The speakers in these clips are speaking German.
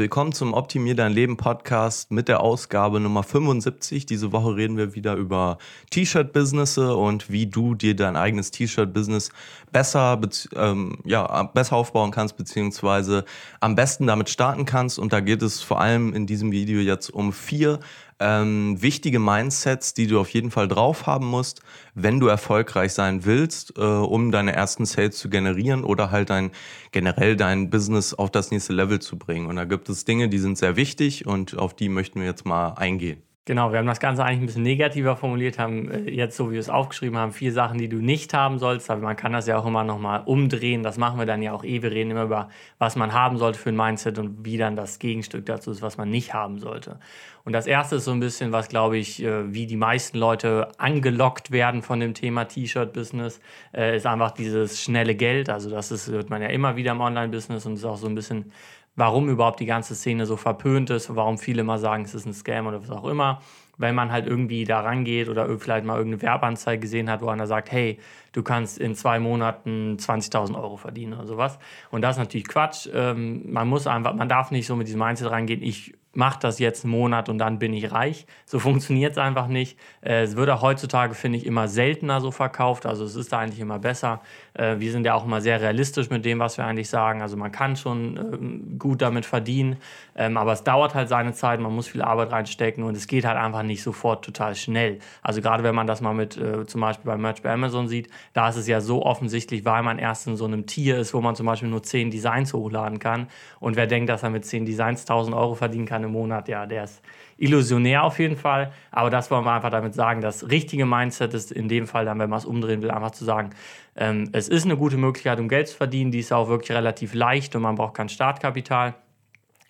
Willkommen zum Optimier dein Leben Podcast mit der Ausgabe Nummer 75. Diese Woche reden wir wieder über T-Shirt-Business und wie du dir dein eigenes T-Shirt-Business besser, ähm, ja, besser aufbauen kannst, beziehungsweise am besten damit starten kannst. Und da geht es vor allem in diesem Video jetzt um vier ähm, wichtige Mindsets, die du auf jeden Fall drauf haben musst, wenn du erfolgreich sein willst, äh, um deine ersten Sales zu generieren oder halt dein generell dein Business auf das nächste Level zu bringen. Und da gibt es Dinge, die sind sehr wichtig und auf die möchten wir jetzt mal eingehen. Genau, wir haben das Ganze eigentlich ein bisschen negativer formuliert, haben äh, jetzt, so wie wir es aufgeschrieben haben, vier Sachen, die du nicht haben sollst, aber man kann das ja auch immer nochmal umdrehen. Das machen wir dann ja auch eh. Wir reden immer über, was man haben sollte für ein Mindset und wie dann das Gegenstück dazu ist, was man nicht haben sollte. Und das erste ist so ein bisschen, was glaube ich, äh, wie die meisten Leute angelockt werden von dem Thema T-Shirt-Business, äh, ist einfach dieses schnelle Geld. Also das ist, hört man ja immer wieder im Online-Business und ist auch so ein bisschen warum überhaupt die ganze Szene so verpönt ist, warum viele mal sagen, es ist ein Scam oder was auch immer. Wenn man halt irgendwie da rangeht oder vielleicht mal irgendeine Werbeanzeige gesehen hat, wo einer sagt, hey, du kannst in zwei Monaten 20.000 Euro verdienen oder sowas. Und das ist natürlich Quatsch. Ähm, man muss einfach, man darf nicht so mit diesem Mindset rangehen, ich mache das jetzt einen Monat und dann bin ich reich. So funktioniert es einfach nicht. Äh, es wird auch heutzutage, finde ich, immer seltener so verkauft. Also es ist da eigentlich immer besser. Äh, wir sind ja auch immer sehr realistisch mit dem, was wir eigentlich sagen. Also man kann schon ähm, gut damit verdienen, ähm, aber es dauert halt seine Zeit. Man muss viel Arbeit reinstecken und es geht halt einfach nicht sofort total schnell. Also gerade wenn man das mal mit äh, zum Beispiel bei Merch bei Amazon sieht, da ist es ja so offensichtlich, weil man erst in so einem Tier ist, wo man zum Beispiel nur zehn Designs hochladen kann. Und wer denkt, dass er mit zehn Designs 1000 Euro verdienen kann im Monat, ja, der ist illusionär auf jeden Fall. Aber das wollen wir einfach damit sagen. Das richtige Mindset ist in dem Fall dann, wenn man es umdrehen will, einfach zu sagen, ähm, es ist eine gute Möglichkeit, um Geld zu verdienen. Die ist auch wirklich relativ leicht und man braucht kein Startkapital.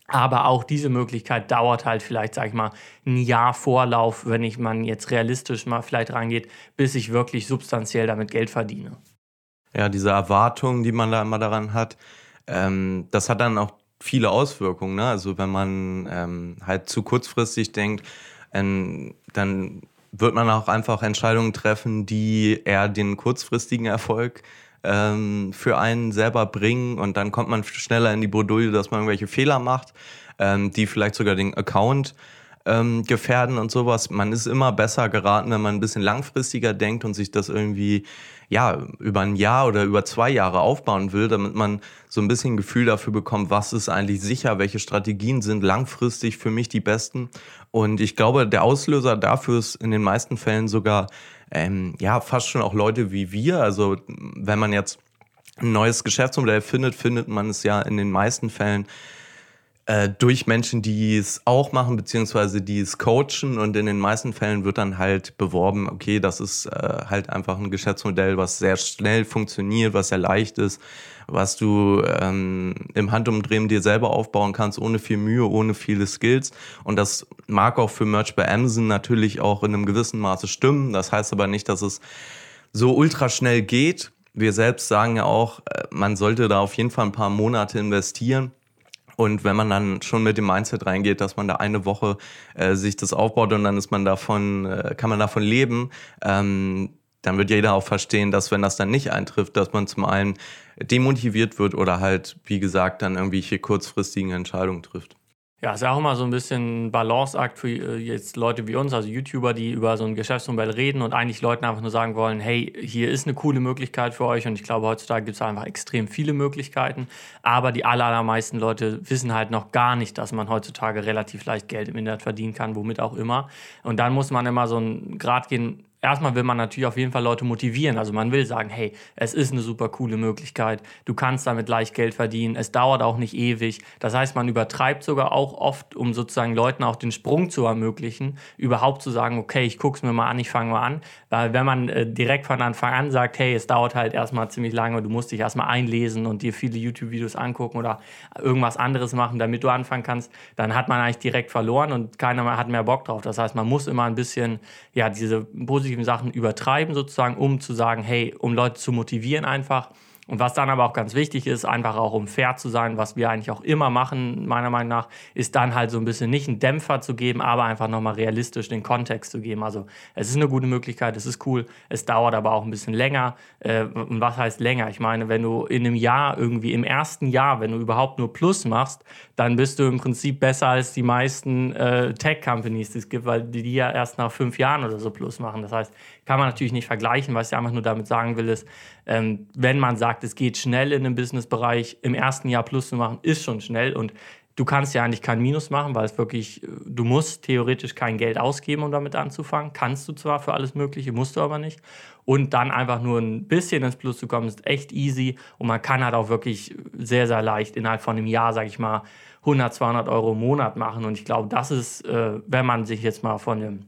Aber auch diese Möglichkeit dauert halt vielleicht, sag ich mal, ein Jahr Vorlauf, wenn ich man jetzt realistisch mal vielleicht rangeht, bis ich wirklich substanziell damit Geld verdiene. Ja, diese Erwartungen, die man da immer daran hat, ähm, das hat dann auch viele Auswirkungen. Ne? Also wenn man ähm, halt zu kurzfristig denkt, ähm, dann wird man auch einfach Entscheidungen treffen, die eher den kurzfristigen Erfolg ähm, für einen selber bringen und dann kommt man schneller in die Bredouille, dass man irgendwelche Fehler macht, ähm, die vielleicht sogar den Account ähm, gefährden und sowas. Man ist immer besser geraten, wenn man ein bisschen langfristiger denkt und sich das irgendwie ja über ein Jahr oder über zwei Jahre aufbauen will, damit man so ein bisschen Gefühl dafür bekommt, was ist eigentlich sicher, welche Strategien sind langfristig für mich die besten. Und ich glaube, der Auslöser dafür ist in den meisten Fällen sogar ähm, ja fast schon auch Leute wie wir. Also wenn man jetzt ein neues Geschäftsmodell findet, findet man es ja in den meisten Fällen äh, durch Menschen, die es auch machen, beziehungsweise die es coachen. Und in den meisten Fällen wird dann halt beworben, okay, das ist äh, halt einfach ein Geschäftsmodell, was sehr schnell funktioniert, was sehr leicht ist, was du ähm, im Handumdrehen dir selber aufbauen kannst, ohne viel Mühe, ohne viele Skills. Und das mag auch für Merch bei Amazon natürlich auch in einem gewissen Maße stimmen. Das heißt aber nicht, dass es so ultra schnell geht. Wir selbst sagen ja auch, äh, man sollte da auf jeden Fall ein paar Monate investieren und wenn man dann schon mit dem Mindset reingeht, dass man da eine Woche äh, sich das aufbaut und dann ist man davon, äh, kann man davon leben, ähm, dann wird jeder auch verstehen, dass wenn das dann nicht eintrifft, dass man zum einen demotiviert wird oder halt, wie gesagt, dann irgendwie hier kurzfristigen Entscheidungen trifft. Ja, ist ja auch immer so ein bisschen ein Balanceakt für äh, jetzt Leute wie uns, also YouTuber, die über so ein Geschäftsmodell reden und eigentlich Leuten einfach nur sagen wollen, hey, hier ist eine coole Möglichkeit für euch und ich glaube, heutzutage gibt es einfach extrem viele Möglichkeiten, aber die allermeisten Leute wissen halt noch gar nicht, dass man heutzutage relativ leicht Geld im Internet verdienen kann, womit auch immer. Und dann muss man immer so einen Grad gehen, erstmal will man natürlich auf jeden Fall Leute motivieren. Also man will sagen, hey, es ist eine super coole Möglichkeit. Du kannst damit leicht Geld verdienen. Es dauert auch nicht ewig. Das heißt, man übertreibt sogar auch oft, um sozusagen Leuten auch den Sprung zu ermöglichen, überhaupt zu sagen, okay, ich gucke es mir mal an, ich fange mal an. Weil wenn man äh, direkt von Anfang an sagt, hey, es dauert halt erstmal ziemlich lange, du musst dich erstmal einlesen und dir viele YouTube-Videos angucken oder irgendwas anderes machen, damit du anfangen kannst, dann hat man eigentlich direkt verloren und keiner hat mehr Bock drauf. Das heißt, man muss immer ein bisschen, ja, diese positive positiven Sachen übertreiben, sozusagen, um zu sagen, hey, um Leute zu motivieren einfach. Und was dann aber auch ganz wichtig ist, einfach auch um fair zu sein, was wir eigentlich auch immer machen, meiner Meinung nach, ist dann halt so ein bisschen nicht einen Dämpfer zu geben, aber einfach nochmal realistisch den Kontext zu geben. Also es ist eine gute Möglichkeit, es ist cool, es dauert aber auch ein bisschen länger. Äh, und was heißt länger? Ich meine, wenn du in einem Jahr irgendwie, im ersten Jahr, wenn du überhaupt nur Plus machst, dann bist du im Prinzip besser als die meisten äh, Tech-Companies, die es gibt, weil die ja erst nach fünf Jahren oder so Plus machen. Das heißt, kann man natürlich nicht vergleichen. Was ich einfach nur damit sagen will, ist, ähm, wenn man sagt, es geht schnell in einem Businessbereich, im ersten Jahr Plus zu machen, ist schon schnell und du kannst ja eigentlich kein Minus machen, weil es wirklich, du musst theoretisch kein Geld ausgeben, um damit anzufangen. Kannst du zwar für alles Mögliche, musst du aber nicht. Und dann einfach nur ein bisschen ins Plus zu kommen, ist echt easy und man kann halt auch wirklich sehr, sehr leicht innerhalb von einem Jahr, sag ich mal, 100, 200 Euro im Monat machen. Und ich glaube, das ist, äh, wenn man sich jetzt mal von dem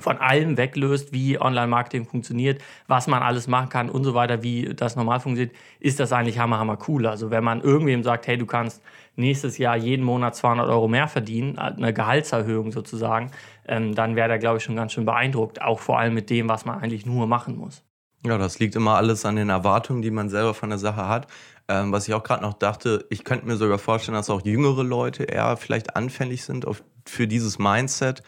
von allem weglöst, wie Online-Marketing funktioniert, was man alles machen kann und so weiter, wie das normal funktioniert, ist das eigentlich hammer, hammer cool. Also wenn man irgendwem sagt, hey, du kannst nächstes Jahr jeden Monat 200 Euro mehr verdienen, eine Gehaltserhöhung sozusagen, ähm, dann wäre der, glaube ich, schon ganz schön beeindruckt, auch vor allem mit dem, was man eigentlich nur machen muss. Ja, das liegt immer alles an den Erwartungen, die man selber von der Sache hat. Ähm, was ich auch gerade noch dachte, ich könnte mir sogar vorstellen, dass auch jüngere Leute eher vielleicht anfällig sind auf, für dieses Mindset.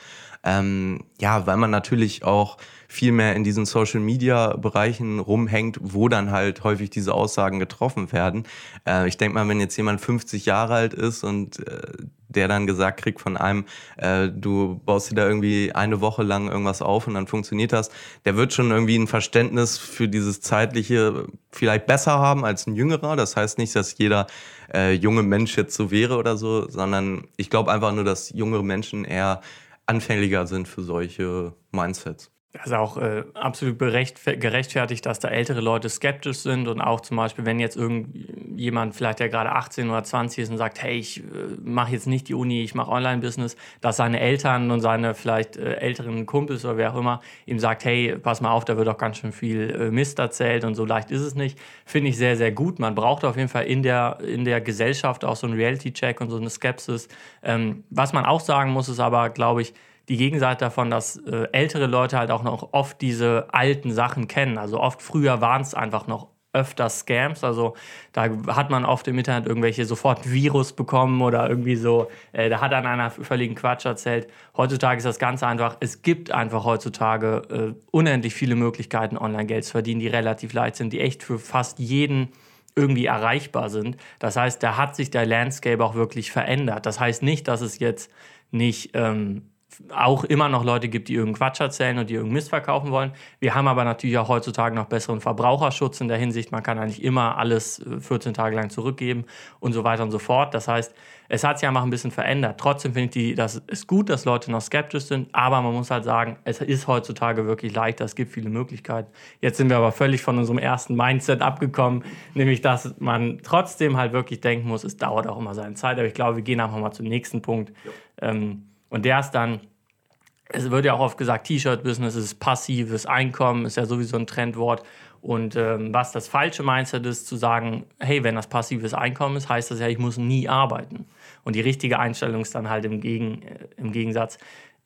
Ähm, ja, weil man natürlich auch viel mehr in diesen Social Media Bereichen rumhängt, wo dann halt häufig diese Aussagen getroffen werden. Äh, ich denke mal, wenn jetzt jemand 50 Jahre alt ist und äh, der dann gesagt kriegt von einem, äh, du baust dir da irgendwie eine Woche lang irgendwas auf und dann funktioniert das, der wird schon irgendwie ein Verständnis für dieses zeitliche vielleicht besser haben als ein jüngerer. Das heißt nicht, dass jeder äh, junge Mensch jetzt so wäre oder so, sondern ich glaube einfach nur, dass jüngere Menschen eher anfälliger sind für solche Mindsets. Ist auch äh, absolut gerechtfertigt, dass da ältere Leute skeptisch sind und auch zum Beispiel, wenn jetzt irgendjemand vielleicht der gerade 18 oder 20 ist und sagt, hey, ich äh, mache jetzt nicht die Uni, ich mache Online-Business, dass seine Eltern und seine vielleicht äh, älteren Kumpels oder wer auch immer ihm sagt, hey, pass mal auf, da wird doch ganz schön viel äh, Mist erzählt und so leicht ist es nicht, finde ich sehr, sehr gut. Man braucht auf jeden Fall in der, in der Gesellschaft auch so einen Reality-Check und so eine Skepsis. Ähm, was man auch sagen muss, ist aber, glaube ich, die Gegenseite davon, dass äh, ältere Leute halt auch noch oft diese alten Sachen kennen. Also oft früher waren es einfach noch öfter Scams. Also da hat man oft im Internet irgendwelche sofort Virus bekommen oder irgendwie so. Äh, da hat dann einer völligen Quatsch erzählt. Heutzutage ist das ganz einfach. Es gibt einfach heutzutage äh, unendlich viele Möglichkeiten, online Geld zu verdienen, die relativ leicht sind, die echt für fast jeden irgendwie erreichbar sind. Das heißt, da hat sich der Landscape auch wirklich verändert. Das heißt nicht, dass es jetzt nicht ähm, auch immer noch Leute gibt, die irgendeinen Quatsch erzählen und die irgendeinen Mist verkaufen wollen. Wir haben aber natürlich auch heutzutage noch besseren Verbraucherschutz in der Hinsicht. Man kann eigentlich immer alles 14 äh, Tage lang zurückgeben und so weiter und so fort. Das heißt, es hat sich einfach ein bisschen verändert. Trotzdem finde ich, das ist gut, dass Leute noch skeptisch sind, aber man muss halt sagen, es ist heutzutage wirklich leichter. Es gibt viele Möglichkeiten. Jetzt sind wir aber völlig von unserem ersten Mindset abgekommen, nämlich dass man trotzdem halt wirklich denken muss, es dauert auch immer seine Zeit. Aber ich glaube, wir gehen einfach mal zum nächsten Punkt. Ähm, und der ist dann, es wird ja auch oft gesagt, T-Shirt-Business ist passives Einkommen, ist ja sowieso ein Trendwort. Und ähm, was das falsche Mindset ist, zu sagen, hey, wenn das passives Einkommen ist, heißt das ja, ich muss nie arbeiten. Und die richtige Einstellung ist dann halt im, Gegen, äh, im Gegensatz,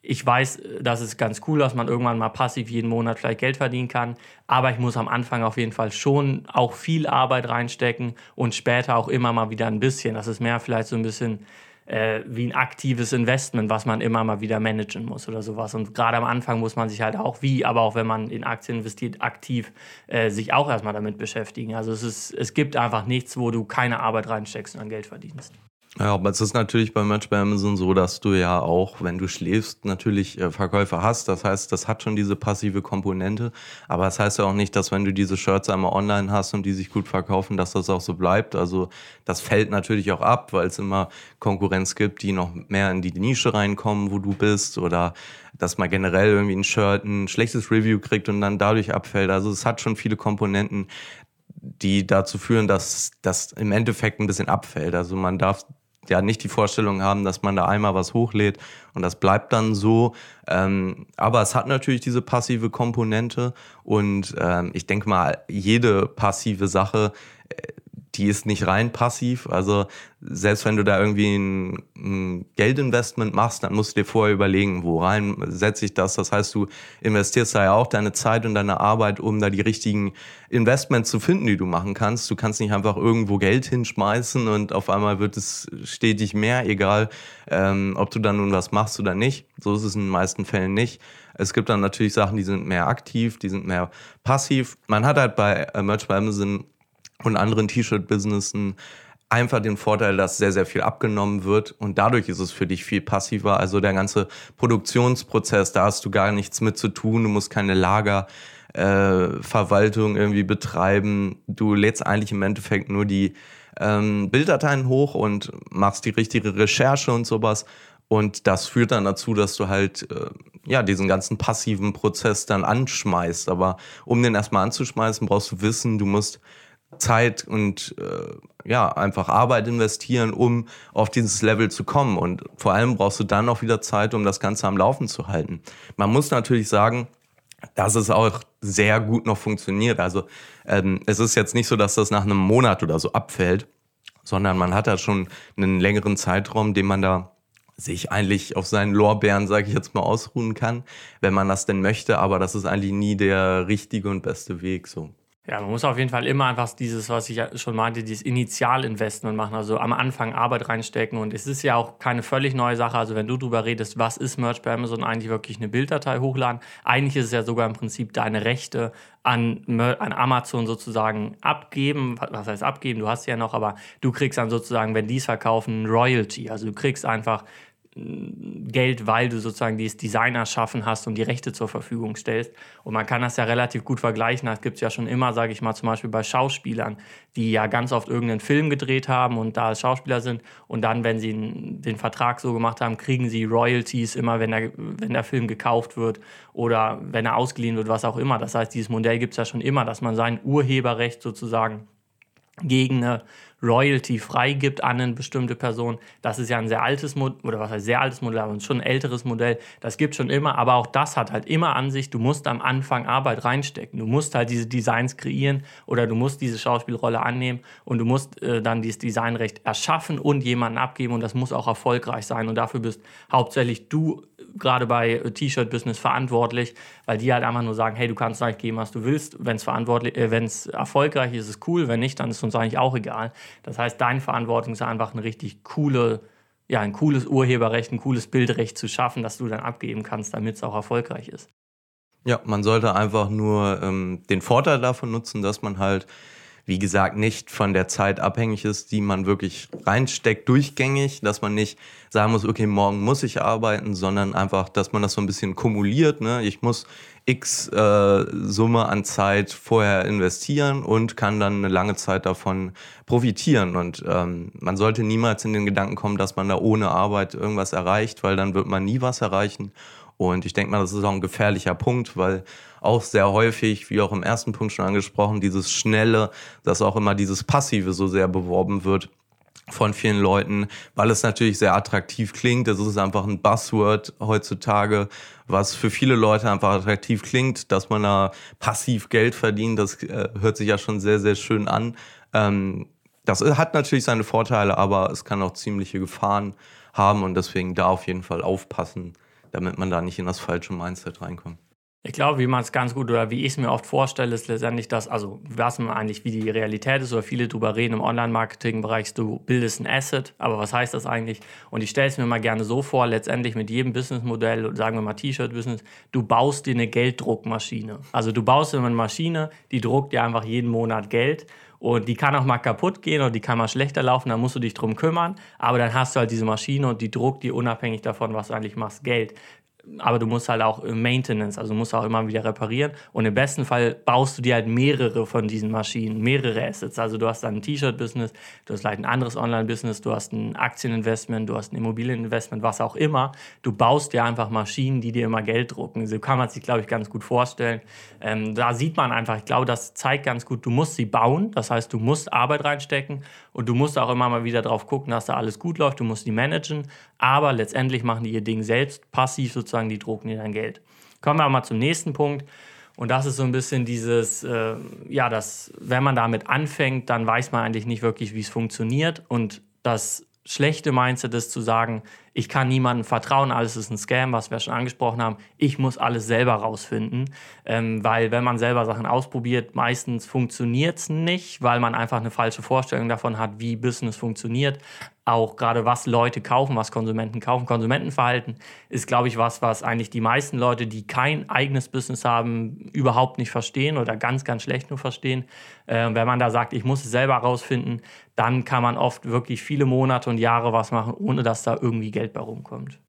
ich weiß, das ist ganz cool, dass man irgendwann mal passiv jeden Monat vielleicht Geld verdienen kann, aber ich muss am Anfang auf jeden Fall schon auch viel Arbeit reinstecken und später auch immer mal wieder ein bisschen. Das ist mehr vielleicht so ein bisschen äh, wie ein aktives Investment, was man immer mal wieder managen muss oder sowas. Und gerade am Anfang muss man sich halt auch wie, aber auch wenn man in Aktien investiert, aktiv äh, sich auch erstmal damit beschäftigen. Also es, ist, es gibt einfach nichts, wo du keine Arbeit reinsteckst und dann Geld verdienst. Ja, aber es ist natürlich bei Match bei Amazon so, dass du ja auch, wenn du schläfst, natürlich äh, Verkäufer hast. Das heißt, das hat schon diese passive Komponente. Aber das heißt ja auch nicht, dass wenn du diese Shirts einmal online hast und die sich gut verkaufen, dass das auch so bleibt. Also das fällt natürlich auch ab, weil es immer Konkurrenz gibt, die noch mehr in die Nische reinkommen, wo du bist. Oder dass man generell irgendwie ein Shirt ein schlechtes Review kriegt und dann dadurch abfällt. Also es hat schon viele Komponenten, die dazu führen, dass das im Endeffekt ein bisschen abfällt. Also man darf ja nicht die Vorstellung haben, dass man da einmal was hochlädt und das bleibt dann so. Ähm, aber es hat natürlich diese passive Komponente und ähm, ich denke mal, jede passive Sache, äh, die ist nicht rein passiv. Also selbst wenn du da irgendwie ein, ein, Geldinvestment machst, dann musst du dir vorher überlegen, wo rein setze ich das. Das heißt, du investierst da ja auch deine Zeit und deine Arbeit, um da die richtigen Investments zu finden, die du machen kannst. Du kannst nicht einfach irgendwo Geld hinschmeißen und auf einmal wird es stetig mehr, egal ähm, ob du dann nun was machst oder nicht. So ist es in den meisten Fällen nicht. Es gibt dann natürlich Sachen, die sind mehr aktiv, die sind mehr passiv. Man hat halt bei äh, Merch by Amazon und anderen T-Shirt-Businessen einfach den Vorteil, dass sehr, sehr viel abgenommen wird und dadurch ist es für dich viel passiver. Also der ganze Produktionsprozess, da hast du gar nichts mit zu tun, du musst keine Lagerverwaltung äh, irgendwie betreiben. Du lädst eigentlich im Endeffekt nur die ähm, Bilddateien hoch und machst die richtige Recherche und sowas. Und das führt dann dazu, dass du halt äh, ja diesen ganzen passiven Prozess dann anschmeißt. Aber um den erstmal anzuschmeißen, brauchst du Wissen, du musst Zeit und äh, ja, einfach Arbeit investieren, um auf dieses Level zu kommen. Und vor allem brauchst du dann auch wieder Zeit, um das Ganze am Laufen zu halten. Man muss natürlich sagen, dass es auch sehr gut noch funktioniert. Also ähm, es ist jetzt nicht so, dass das nach einem Monat oder so abfällt, sondern man hat da schon einen längeren Zeitraum, den man da sich eigentlich auf seinen Lorbeeren, sage ich jetzt mal, ausruhen kann, wenn man das denn möchte. Aber das ist eigentlich nie der richtige und beste Weg so. Ja, man muss auf jeden Fall immer einfach dieses, was ich schon meinte, dieses Initialinvestment machen, also am Anfang Arbeit reinstecken. Und es ist ja auch keine völlig neue Sache. Also wenn du darüber redest, was ist Merch bei Amazon, eigentlich wirklich eine Bilddatei hochladen. Eigentlich ist es ja sogar im Prinzip deine Rechte an, an Amazon sozusagen abgeben. Was heißt abgeben? Du hast ja noch, aber du kriegst dann sozusagen, wenn die es verkaufen, Royalty. Also du kriegst einfach Geld, weil du sozusagen dieses Design erschaffen hast und die Rechte zur Verfügung stellst. Und man kann das ja relativ gut vergleichen. Das gibt es ja schon immer, sage ich mal, zum Beispiel bei Schauspielern, die ja ganz oft irgendeinen Film gedreht haben und da Schauspieler sind. Und dann, wenn sie den Vertrag so gemacht haben, kriegen sie Royalties immer, wenn der, wenn der Film gekauft wird oder wenn er ausgeliehen wird, was auch immer. Das heißt, dieses Modell gibt es ja schon immer, dass man sein Urheberrecht sozusagen gegen eine Royalty freigibt an eine bestimmte Person. Das ist ja ein sehr altes Modell, oder was heißt sehr altes Modell, aber schon ein älteres Modell. Das gibt schon immer, aber auch das hat halt immer an sich, du musst am Anfang Arbeit reinstecken. Du musst halt diese Designs kreieren oder du musst diese Schauspielrolle annehmen und du musst äh, dann dieses Designrecht erschaffen und jemanden abgeben und das muss auch erfolgreich sein. Und dafür bist hauptsächlich du gerade bei äh, T-Shirt-Business verantwortlich, weil die halt einfach nur sagen, hey, du kannst eigentlich geben, was du willst. Wenn es verantwortlich, äh, wenn es erfolgreich ist, ist es cool. Wenn nicht, dann ist uns eigentlich auch egal. Das heißt, deine Verantwortung ist einfach eine richtig coole, ja, ein cooles Urheberrecht, ein cooles Bildrecht zu schaffen, das du dann abgeben kannst, damit es auch erfolgreich ist. Ja, man sollte einfach nur ähm, den Vorteil davon nutzen, dass man halt wie gesagt, nicht von der Zeit abhängig ist, die man wirklich reinsteckt, durchgängig, dass man nicht sagen muss, okay, morgen muss ich arbeiten, sondern einfach, dass man das so ein bisschen kumuliert. Ne? Ich muss x äh, Summe an Zeit vorher investieren und kann dann eine lange Zeit davon profitieren. Und ähm, man sollte niemals in den Gedanken kommen, dass man da ohne Arbeit irgendwas erreicht, weil dann wird man nie was erreichen. Und ich denke mal, das ist auch ein gefährlicher Punkt, weil auch sehr häufig, wie auch im ersten Punkt schon angesprochen, dieses Schnelle, dass auch immer dieses Passive so sehr beworben wird von vielen Leuten, weil es natürlich sehr attraktiv klingt. Das ist einfach ein Buzzword heutzutage, was für viele Leute einfach attraktiv klingt, dass man da passiv Geld verdient. Das äh, hört sich ja schon sehr, sehr schön an. Ähm, das hat natürlich seine Vorteile, aber es kann auch ziemliche Gefahren haben und deswegen da auf jeden Fall aufpassen, damit man da nicht in das falsche Mindset reinkommt. Ich glaube, wie man es ganz gut oder wie ich es mir oft vorstelle, ist letztendlich das, also was man eigentlich, wie die Realität ist, oder viele drüber reden im Online-Marketing-Bereich, du bildest ein Asset, aber was heißt das eigentlich? Und ich stelle es mir mal gerne so vor, letztendlich mit jedem Businessmodell, sagen wir mal T-Shirt-Business, du baust dir eine Gelddruckmaschine. Also du baust dir eine Maschine, die druckt dir einfach jeden Monat Geld und die kann auch mal kaputt gehen oder die kann mal schlechter laufen, dann musst du dich drum kümmern. Aber dann hast du halt diese Maschine und die druckt dir unabhängig davon, was du eigentlich machst, Geld aber du musst halt auch Maintenance, also du musst auch immer wieder reparieren. Und im besten Fall baust du dir halt mehrere von diesen Maschinen, mehrere Assets. Also du hast dann ein T-Shirt-Business, du hast vielleicht ein anderes Online-Business, du hast ein Aktieninvestment, du hast ein Immobilieninvestment, was auch immer. Du baust dir einfach Maschinen, die dir immer Geld drucken. So kann man sich, glaube ich, ganz gut vorstellen. Ähm, da sieht man einfach, ich glaube, das zeigt ganz gut, du musst sie bauen. Das heißt, du musst Arbeit reinstecken und du musst auch immer mal wieder drauf gucken, dass da alles gut läuft. Du musst die managen. Aber letztendlich machen die ihr Ding selbst passiv sozusagen, die drucken dir dein Geld. Kommen wir auch mal zum nächsten Punkt. Und das ist so ein bisschen dieses, äh, ja, dass wenn man damit anfängt, dann weiß man eigentlich nicht wirklich, wie es funktioniert. Und das schlechte Mindset ist zu sagen, ich kann niemandem vertrauen, alles ist ein Scam, was wir schon angesprochen haben. Ich muss alles selber rausfinden, ähm, weil wenn man selber Sachen ausprobiert, meistens funktioniert es nicht, weil man einfach eine falsche Vorstellung davon hat, wie Business funktioniert auch gerade was Leute kaufen, was Konsumenten kaufen. Konsumentenverhalten ist, glaube ich, was, was eigentlich die meisten Leute, die kein eigenes Business haben, überhaupt nicht verstehen oder ganz, ganz schlecht nur verstehen. Äh, wenn man da sagt, ich muss es selber rausfinden, dann kann man oft wirklich viele Monate und Jahre was machen, ohne dass da irgendwie Geld bei rumkommt.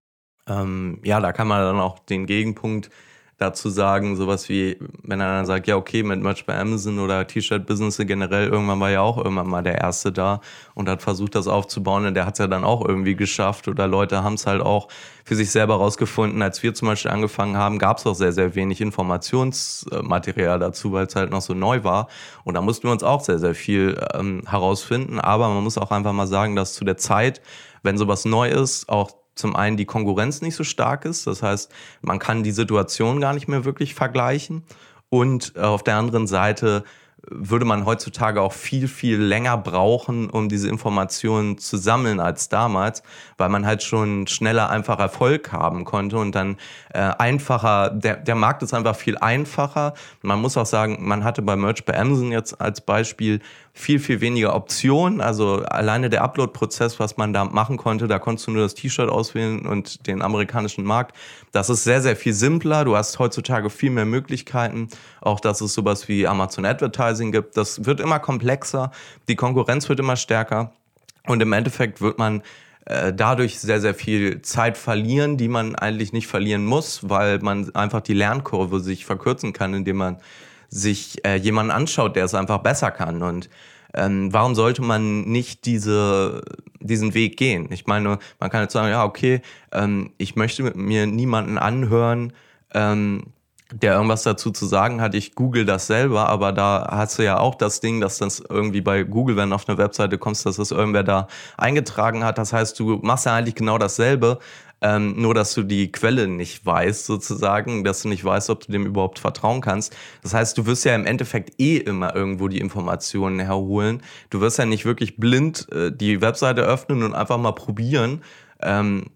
Ähm, ja, da kann man dann auch den Gegenpunkt dazu sagen, sowas wie, wenn er dann sagt, ja, okay, mit Merch bei Amazon oder T-Shirt-Business generell, irgendwann war ja auch irgendwann mal der Erste da und hat versucht, das aufzubauen und der hat es ja dann auch irgendwie geschafft oder Leute haben es halt auch für sich selber rausgefunden. Als wir zum Beispiel angefangen haben, gab es auch sehr, sehr wenig Informationsmaterial dazu, weil es halt noch so neu war und da mussten wir uns auch sehr, sehr viel ähm, herausfinden, aber man muss auch einfach mal sagen, dass zu der Zeit, wenn sowas neu ist, auch zum einen die Konkurrenz nicht so stark ist. Das heißt, man kann die Situation gar nicht mehr wirklich vergleichen. Und äh, auf der anderen Seite würde man heutzutage auch viel, viel länger brauchen, um diese Informationen zu sammeln als damals, weil man halt schon schneller einfach Erfolg haben konnte und dann äh, einfacher, der, der Markt ist einfach viel einfacher. Man muss auch sagen, man hatte bei Merch bei Amazon jetzt als Beispiel viel, viel weniger Optionen. Also alleine der Upload-Prozess, was man da machen konnte, da konntest du nur das T-Shirt auswählen und den amerikanischen Markt. Das ist sehr, sehr viel simpler. Du hast heutzutage viel mehr Möglichkeiten. Auch, dass es sowas wie Amazon Advertising gibt. Das wird immer komplexer. Die Konkurrenz wird immer stärker. Und im Endeffekt wird man äh, dadurch sehr, sehr viel Zeit verlieren, die man eigentlich nicht verlieren muss, weil man einfach die Lernkurve sich verkürzen kann, indem man sich äh, jemanden anschaut, der es einfach besser kann. Und ähm, warum sollte man nicht diese, diesen Weg gehen? Ich meine, man kann jetzt sagen, ja, okay, ähm, ich möchte mir niemanden anhören, ähm, der irgendwas dazu zu sagen hat. Ich google das selber, aber da hast du ja auch das Ding, dass das irgendwie bei Google, wenn du auf eine Webseite kommst, dass das irgendwer da eingetragen hat. Das heißt, du machst ja eigentlich genau dasselbe, ähm, nur, dass du die Quelle nicht weißt, sozusagen, dass du nicht weißt, ob du dem überhaupt vertrauen kannst. Das heißt, du wirst ja im Endeffekt eh immer irgendwo die Informationen herholen. Du wirst ja nicht wirklich blind äh, die Webseite öffnen und einfach mal probieren. Ähm,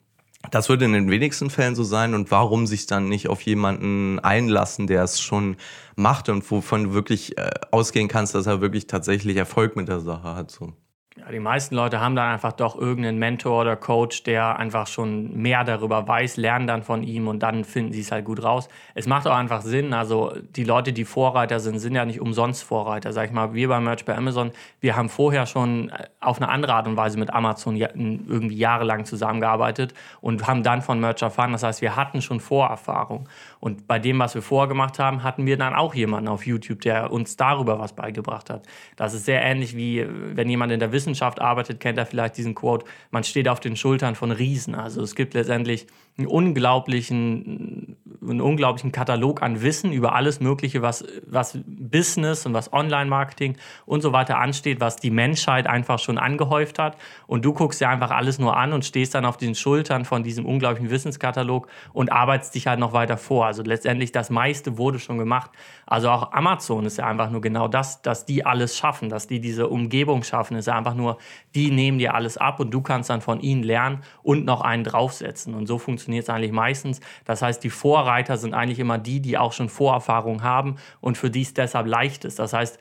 das würde in den wenigsten Fällen so sein. Und warum sich dann nicht auf jemanden einlassen, der es schon macht und wovon du wirklich äh, ausgehen kannst, dass er wirklich tatsächlich Erfolg mit der Sache hat? So. Ja, die meisten Leute haben dann einfach doch irgendeinen Mentor oder Coach, der einfach schon mehr darüber weiß, lernen dann von ihm und dann finden sie es halt gut raus. Es macht auch einfach Sinn. Also die Leute, die Vorreiter sind, sind ja nicht umsonst Vorreiter. Sag ich mal, wir beim Merch bei Amazon, wir haben vorher schon äh, auf eine andere Art und Weise mit Amazon irgendwie jahrelang zusammengearbeitet und haben dann von Merch erfahren. Das heißt, wir hatten schon Vorerfahrung. Und bei dem, was wir vorgemacht haben, hatten wir dann auch jemanden auf YouTube, der uns darüber was beigebracht hat. Das ist sehr ähnlich wie, wenn jemand in der Wissenschaft arbeitet, kennt er vielleicht diesen Quote, man steht auf den Schultern von Riesen. Also es gibt letztendlich einen unglaublichen, einen unglaublichen Katalog an Wissen über alles Mögliche, was, was Business und was Online-Marketing und so weiter ansteht, was die Menschheit einfach schon angehäuft hat. Und du guckst dir einfach alles nur an und stehst dann auf den Schultern von diesem unglaublichen Wissenskatalog und arbeitest dich halt noch weiter vor. Also letztendlich das meiste wurde schon gemacht. Also auch Amazon ist ja einfach nur genau das, dass die alles schaffen, dass die diese Umgebung schaffen, ist ja einfach nur, die nehmen dir alles ab und du kannst dann von ihnen lernen und noch einen draufsetzen. Und so funktioniert funktioniert es eigentlich meistens. Das heißt, die Vorreiter sind eigentlich immer die, die auch schon Vorerfahrung haben und für die es deshalb leicht ist. Das heißt,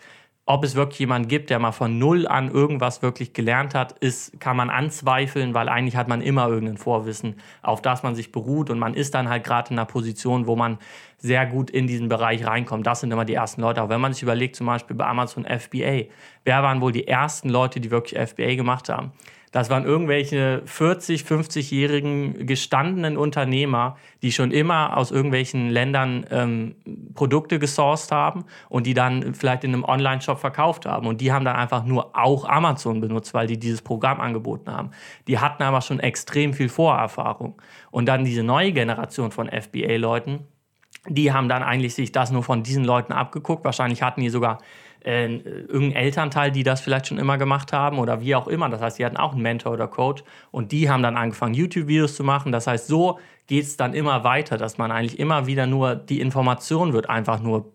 ob es wirklich jemanden gibt, der mal von null an irgendwas wirklich gelernt hat, ist, kann man anzweifeln, weil eigentlich hat man immer irgendein Vorwissen, auf das man sich beruht und man ist dann halt gerade in einer Position, wo man sehr gut in diesen Bereich reinkommt. Das sind immer die ersten Leute. Auch wenn man sich überlegt, zum Beispiel bei Amazon FBA, wer waren wohl die ersten Leute, die wirklich FBA gemacht haben? Das waren irgendwelche 40, 50-jährigen gestandenen Unternehmer, die schon immer aus irgendwelchen Ländern ähm, Produkte gesourced haben und die dann vielleicht in einem Online-Shop verkauft haben. Und die haben dann einfach nur auch Amazon benutzt, weil die dieses Programm angeboten haben. Die hatten aber schon extrem viel Vorerfahrung. Und dann diese neue Generation von FBA-Leuten, die haben dann eigentlich sich das nur von diesen Leuten abgeguckt. Wahrscheinlich hatten die sogar äh, irgendein Elternteil, die das vielleicht schon immer gemacht haben oder wie auch immer. Das heißt, die hatten auch einen Mentor oder Coach und die haben dann angefangen, YouTube-Videos zu machen. Das heißt, so geht es dann immer weiter, dass man eigentlich immer wieder nur, die Information wird einfach nur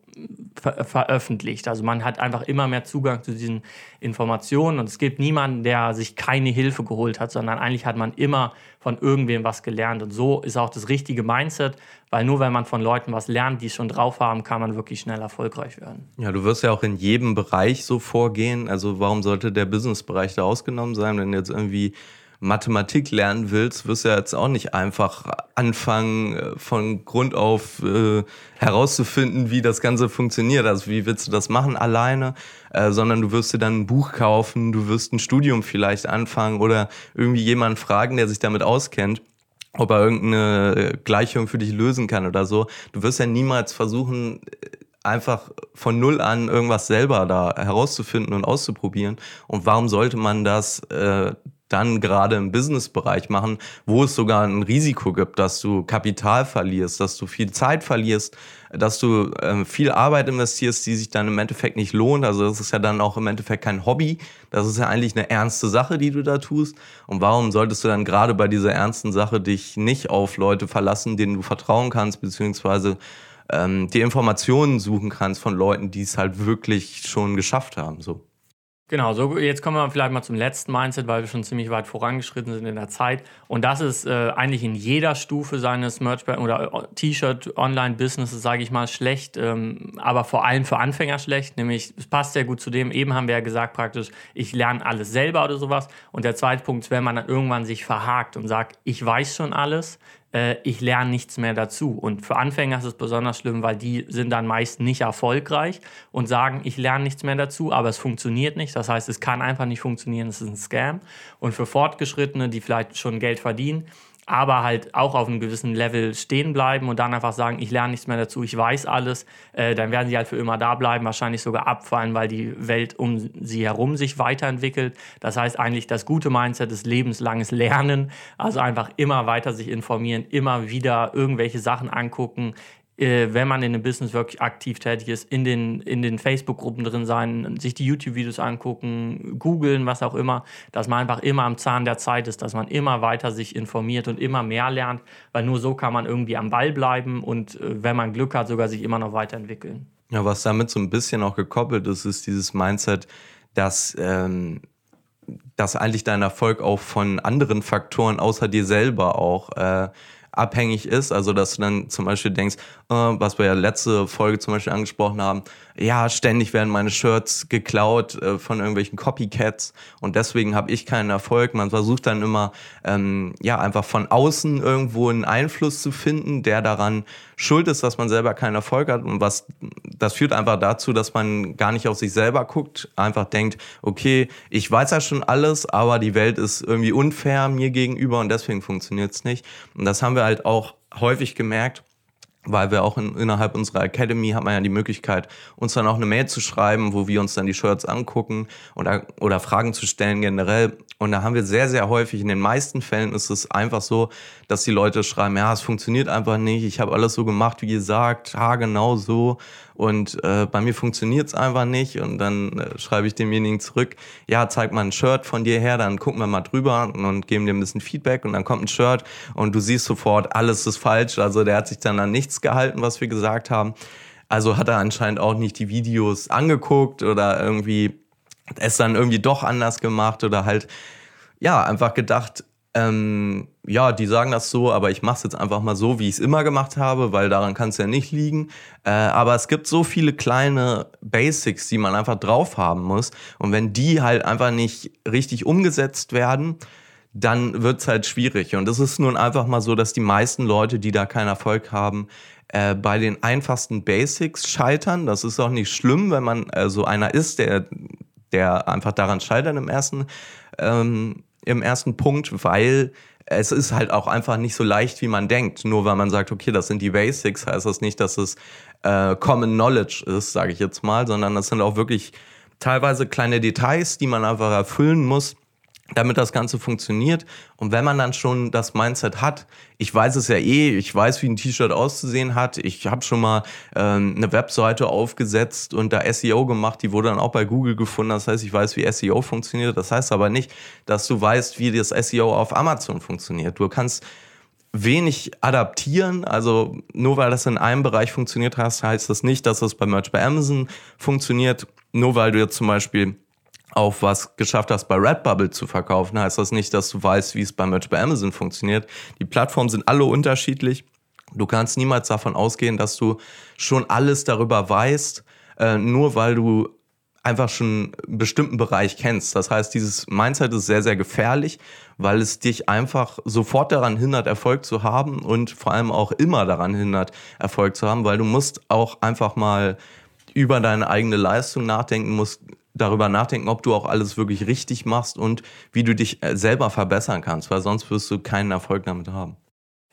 ver veröffentlicht. Also man hat einfach immer mehr Zugang zu diesen Informationen und es gibt niemanden, der sich keine Hilfe geholt hat, sondern eigentlich hat man immer von irgendwem was gelernt. Und so ist auch das richtige Mindset, weil nur wenn man von Leuten was lernt, die es schon drauf haben, kann man wirklich schnell erfolgreich werden. Ja, du wirst ja auch in jedem Bereich so vorgehen. Also warum sollte der Businessbereich da ausgenommen sein, wenn jetzt irgendwie Mathematik lernen willst, wirst du ja jetzt auch nicht einfach anfangen, äh, von Grund auf äh, herauszufinden, wie das Ganze funktioniert. Also wie willst du das machen alleine, äh, sondern du wirst dir dann ein Buch kaufen, du wirst ein Studium vielleicht anfangen oder irgendwie jemanden fragen, der sich damit auskennt ob er irgendeine Gleichung für dich lösen kann oder so. Du wirst ja niemals versuchen, einfach von null an irgendwas selber da herauszufinden und auszuprobieren. Und warum sollte man das äh, dann gerade im Businessbereich machen, wo es sogar ein Risiko gibt, dass du Kapital verlierst, dass du viel Zeit verlierst, dass du äh, viel Arbeit investierst, die sich dann im Endeffekt nicht lohnt. Also das ist ja dann auch im Endeffekt kein Hobby. Das ist ja eigentlich eine ernste Sache, die du da tust. Und warum solltest du dann gerade bei dieser ernsten Sache dich nicht auf Leute verlassen, denen du vertrauen kannst, beziehungsweise ähm, die Informationen suchen kannst von Leuten, die es halt wirklich schon geschafft haben. So. Genau, so jetzt kommen wir vielleicht mal zum letzten Mindset, weil wir schon ziemlich weit vorangeschritten sind in der Zeit. Und das ist äh, eigentlich in jeder Stufe seines Merch oder äh, T-Shirt-Online-Businesses, sage ich mal, schlecht, ähm, aber vor allem für Anfänger schlecht. Nämlich, es passt sehr gut zu dem, eben haben wir ja gesagt praktisch, ich lerne alles selber oder sowas. Und der zweite Punkt ist, wenn man dann irgendwann sich verhakt und sagt, ich weiß schon alles, äh, ich lerne nichts mehr dazu. Und für Anfänger ist es besonders schlimm, weil die sind dann meist nicht erfolgreich und sagen, ich lerne nichts mehr dazu, aber es funktioniert nicht. Das heißt, es kann einfach nicht funktionieren, es ist ein Scam. Und für Fortgeschrittene, die vielleicht schon Geld verdienen, aber halt auch auf einem gewissen Level stehen bleiben und dann einfach sagen, ich lerne nichts mehr dazu, ich weiß alles, äh, dann werden sie halt für immer da bleiben, wahrscheinlich sogar abfallen, weil die Welt um sie herum sich weiterentwickelt. Das heißt eigentlich, das gute Mindset ist lebenslanges Lernen, also einfach immer weiter sich informieren, immer wieder irgendwelche Sachen angucken, äh, wenn man in einem Business wirklich aktiv tätig ist, in den, in den Facebook-Gruppen drin sein, sich die YouTube-Videos angucken, googeln, was auch immer, dass man einfach immer am Zahn der Zeit ist, dass man immer weiter sich informiert und immer mehr lernt, weil nur so kann man irgendwie am Ball bleiben und äh, wenn man Glück hat, sogar sich immer noch weiterentwickeln. Ja, was damit so ein bisschen auch gekoppelt ist, ist dieses Mindset, dass, ähm, dass eigentlich dein Erfolg auch von anderen Faktoren außer dir selber auch äh, abhängig ist. Also, dass du dann zum Beispiel denkst, äh, was wir ja letzte Folge zum Beispiel angesprochen haben, ja, ständig werden meine Shirts geklaut äh, von irgendwelchen Copycats und deswegen habe ich keinen Erfolg. Man versucht dann immer, ähm, ja, einfach von außen irgendwo einen Einfluss zu finden, der daran schuld ist, dass man selber keinen Erfolg hat und was, das führt einfach dazu, dass man gar nicht auf sich selber guckt, einfach denkt, okay, ich weiß ja schon alles, aber die Welt ist irgendwie unfair mir gegenüber und deswegen funktioniert es nicht. Und das haben wir halt auch häufig gemerkt, weil wir auch in, innerhalb unserer Academy hat man ja die Möglichkeit, uns dann auch eine Mail zu schreiben, wo wir uns dann die Shirts angucken oder, oder Fragen zu stellen generell. Und da haben wir sehr, sehr häufig, in den meisten Fällen ist es einfach so, dass die Leute schreiben, ja, es funktioniert einfach nicht, ich habe alles so gemacht, wie gesagt, ha, genau so. Und äh, bei mir funktioniert es einfach nicht. Und dann äh, schreibe ich demjenigen zurück, ja, zeig mal ein Shirt von dir her, dann gucken wir mal drüber und geben dir ein bisschen Feedback. Und dann kommt ein Shirt und du siehst sofort, alles ist falsch. Also der hat sich dann an nichts gehalten, was wir gesagt haben. Also hat er anscheinend auch nicht die Videos angeguckt oder irgendwie es dann irgendwie doch anders gemacht oder halt, ja, einfach gedacht, ähm, ja, die sagen das so, aber ich mache es jetzt einfach mal so, wie ich es immer gemacht habe, weil daran kann es ja nicht liegen. Äh, aber es gibt so viele kleine Basics, die man einfach drauf haben muss. Und wenn die halt einfach nicht richtig umgesetzt werden, dann wird es halt schwierig. Und es ist nun einfach mal so, dass die meisten Leute, die da keinen Erfolg haben, äh, bei den einfachsten Basics scheitern. Das ist auch nicht schlimm, wenn man äh, so einer ist, der, der einfach daran scheitert im ersten ähm, im ersten Punkt, weil es ist halt auch einfach nicht so leicht, wie man denkt. Nur weil man sagt, okay, das sind die Basics, heißt das nicht, dass es äh, Common Knowledge ist, sage ich jetzt mal, sondern das sind auch wirklich teilweise kleine Details, die man einfach erfüllen muss damit das Ganze funktioniert. Und wenn man dann schon das Mindset hat, ich weiß es ja eh, ich weiß, wie ein T-Shirt auszusehen hat, ich habe schon mal ähm, eine Webseite aufgesetzt und da SEO gemacht, die wurde dann auch bei Google gefunden. Das heißt, ich weiß, wie SEO funktioniert. Das heißt aber nicht, dass du weißt, wie das SEO auf Amazon funktioniert. Du kannst wenig adaptieren. Also nur weil das in einem Bereich funktioniert hast, heißt das nicht, dass das bei Merch bei Amazon funktioniert. Nur weil du jetzt zum Beispiel auf was geschafft hast, bei Redbubble zu verkaufen, heißt das nicht, dass du weißt, wie es bei Merch bei Amazon funktioniert. Die Plattformen sind alle unterschiedlich. Du kannst niemals davon ausgehen, dass du schon alles darüber weißt, äh, nur weil du einfach schon einen bestimmten Bereich kennst. Das heißt, dieses Mindset ist sehr, sehr gefährlich, weil es dich einfach sofort daran hindert, Erfolg zu haben und vor allem auch immer daran hindert, Erfolg zu haben, weil du musst auch einfach mal über deine eigene Leistung nachdenken, musst darüber nachdenken, ob du auch alles wirklich richtig machst und wie du dich äh, selber verbessern kannst, weil sonst wirst du keinen Erfolg damit haben.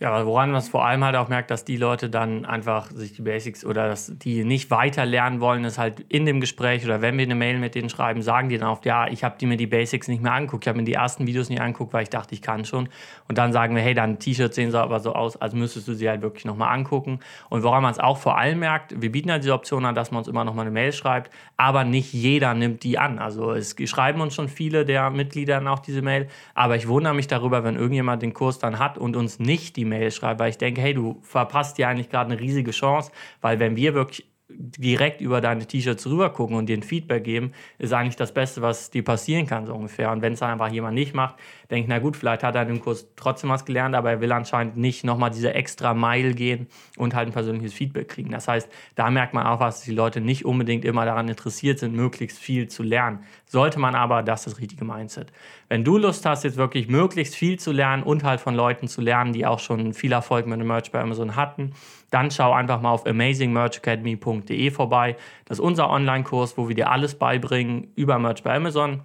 Ja, woran man es vor allem halt auch merkt, dass die Leute dann einfach sich die Basics oder dass die nicht weiter lernen wollen, ist halt in dem Gespräch oder wenn wir eine Mail mit denen schreiben, sagen die dann oft, ja, ich habe mir die Basics nicht mehr angeguckt. Ich habe mir die ersten Videos nicht angeguckt, weil ich dachte, ich kann schon. Und dann sagen wir, hey, dann T-Shirts sehen so aber so aus, als müsstest du sie halt wirklich nochmal angucken. Und woran man es auch vor allem merkt, wir bieten halt diese Option an, dass man uns immer nochmal eine Mail schreibt, aber nicht jeder nimmt die an. Also es schreiben uns schon viele der Mitglieder auch diese Mail, aber ich wundere mich darüber, wenn irgendjemand den Kurs dann hat und uns nicht die Mail schreibe, weil ich denke, hey, du verpasst dir eigentlich gerade eine riesige Chance, weil wenn wir wirklich direkt über deine T-Shirts rüber gucken und dir ein Feedback geben, ist eigentlich das Beste, was dir passieren kann, so ungefähr. Und wenn es einfach jemand nicht macht, denke na gut, vielleicht hat er in dem Kurs trotzdem was gelernt, aber er will anscheinend nicht nochmal diese extra Mile gehen und halt ein persönliches Feedback kriegen. Das heißt, da merkt man auch, dass die Leute nicht unbedingt immer daran interessiert sind, möglichst viel zu lernen. Sollte man aber, das ist das richtige Mindset. Wenn du Lust hast, jetzt wirklich möglichst viel zu lernen und halt von Leuten zu lernen, die auch schon viel Erfolg mit dem Merch bei Amazon hatten, dann schau einfach mal auf amazingmerchacademy.de vorbei. Das ist unser Online-Kurs, wo wir dir alles beibringen über Merch bei Amazon.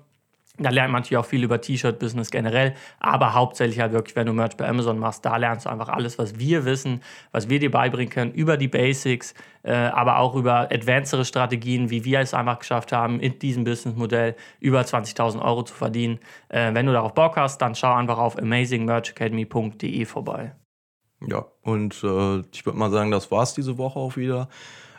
Da lernt man natürlich auch viel über T-Shirt-Business generell, aber hauptsächlich halt wirklich, wenn du Merch bei Amazon machst, da lernst du einfach alles, was wir wissen, was wir dir beibringen können, über die Basics, äh, aber auch über advancedere Strategien, wie wir es einfach geschafft haben, in diesem Businessmodell über 20.000 Euro zu verdienen. Äh, wenn du darauf Bock hast, dann schau einfach auf amazingmerchacademy.de vorbei. Ja, und äh, ich würde mal sagen, das war's diese Woche auch wieder.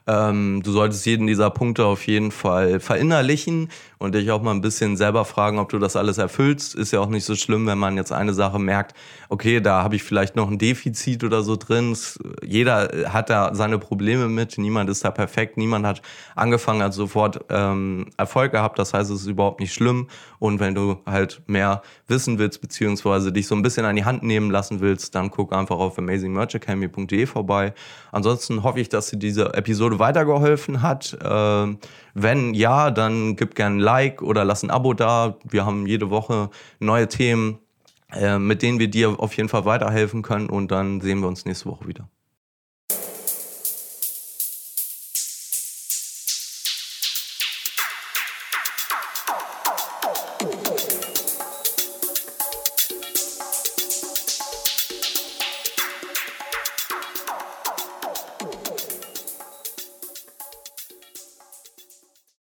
Ähm, du solltest jeden dieser Punkte auf jeden Fall verinnerlichen und dich auch mal ein bisschen selber fragen, ob du das alles erfüllst. Ist ja auch nicht so schlimm, wenn man jetzt eine Sache merkt, okay, da habe ich vielleicht noch ein Defizit oder so drin. Jeder hat da seine Probleme mit, niemand ist da perfekt, niemand hat angefangen, hat sofort ähm, Erfolg gehabt. Das heißt, es ist überhaupt nicht schlimm. Und wenn du halt mehr wissen willst, beziehungsweise dich so ein bisschen an die Hand nehmen lassen willst, dann guck einfach auf amazingmerchacademy.de vorbei. Ansonsten hoffe ich, dass dir diese Episode weitergeholfen hat. Ähm, wenn ja, dann gib gerne ein Like oder lass ein Abo da. Wir haben jede Woche neue Themen, äh, mit denen wir dir auf jeden Fall weiterhelfen können und dann sehen wir uns nächste Woche wieder.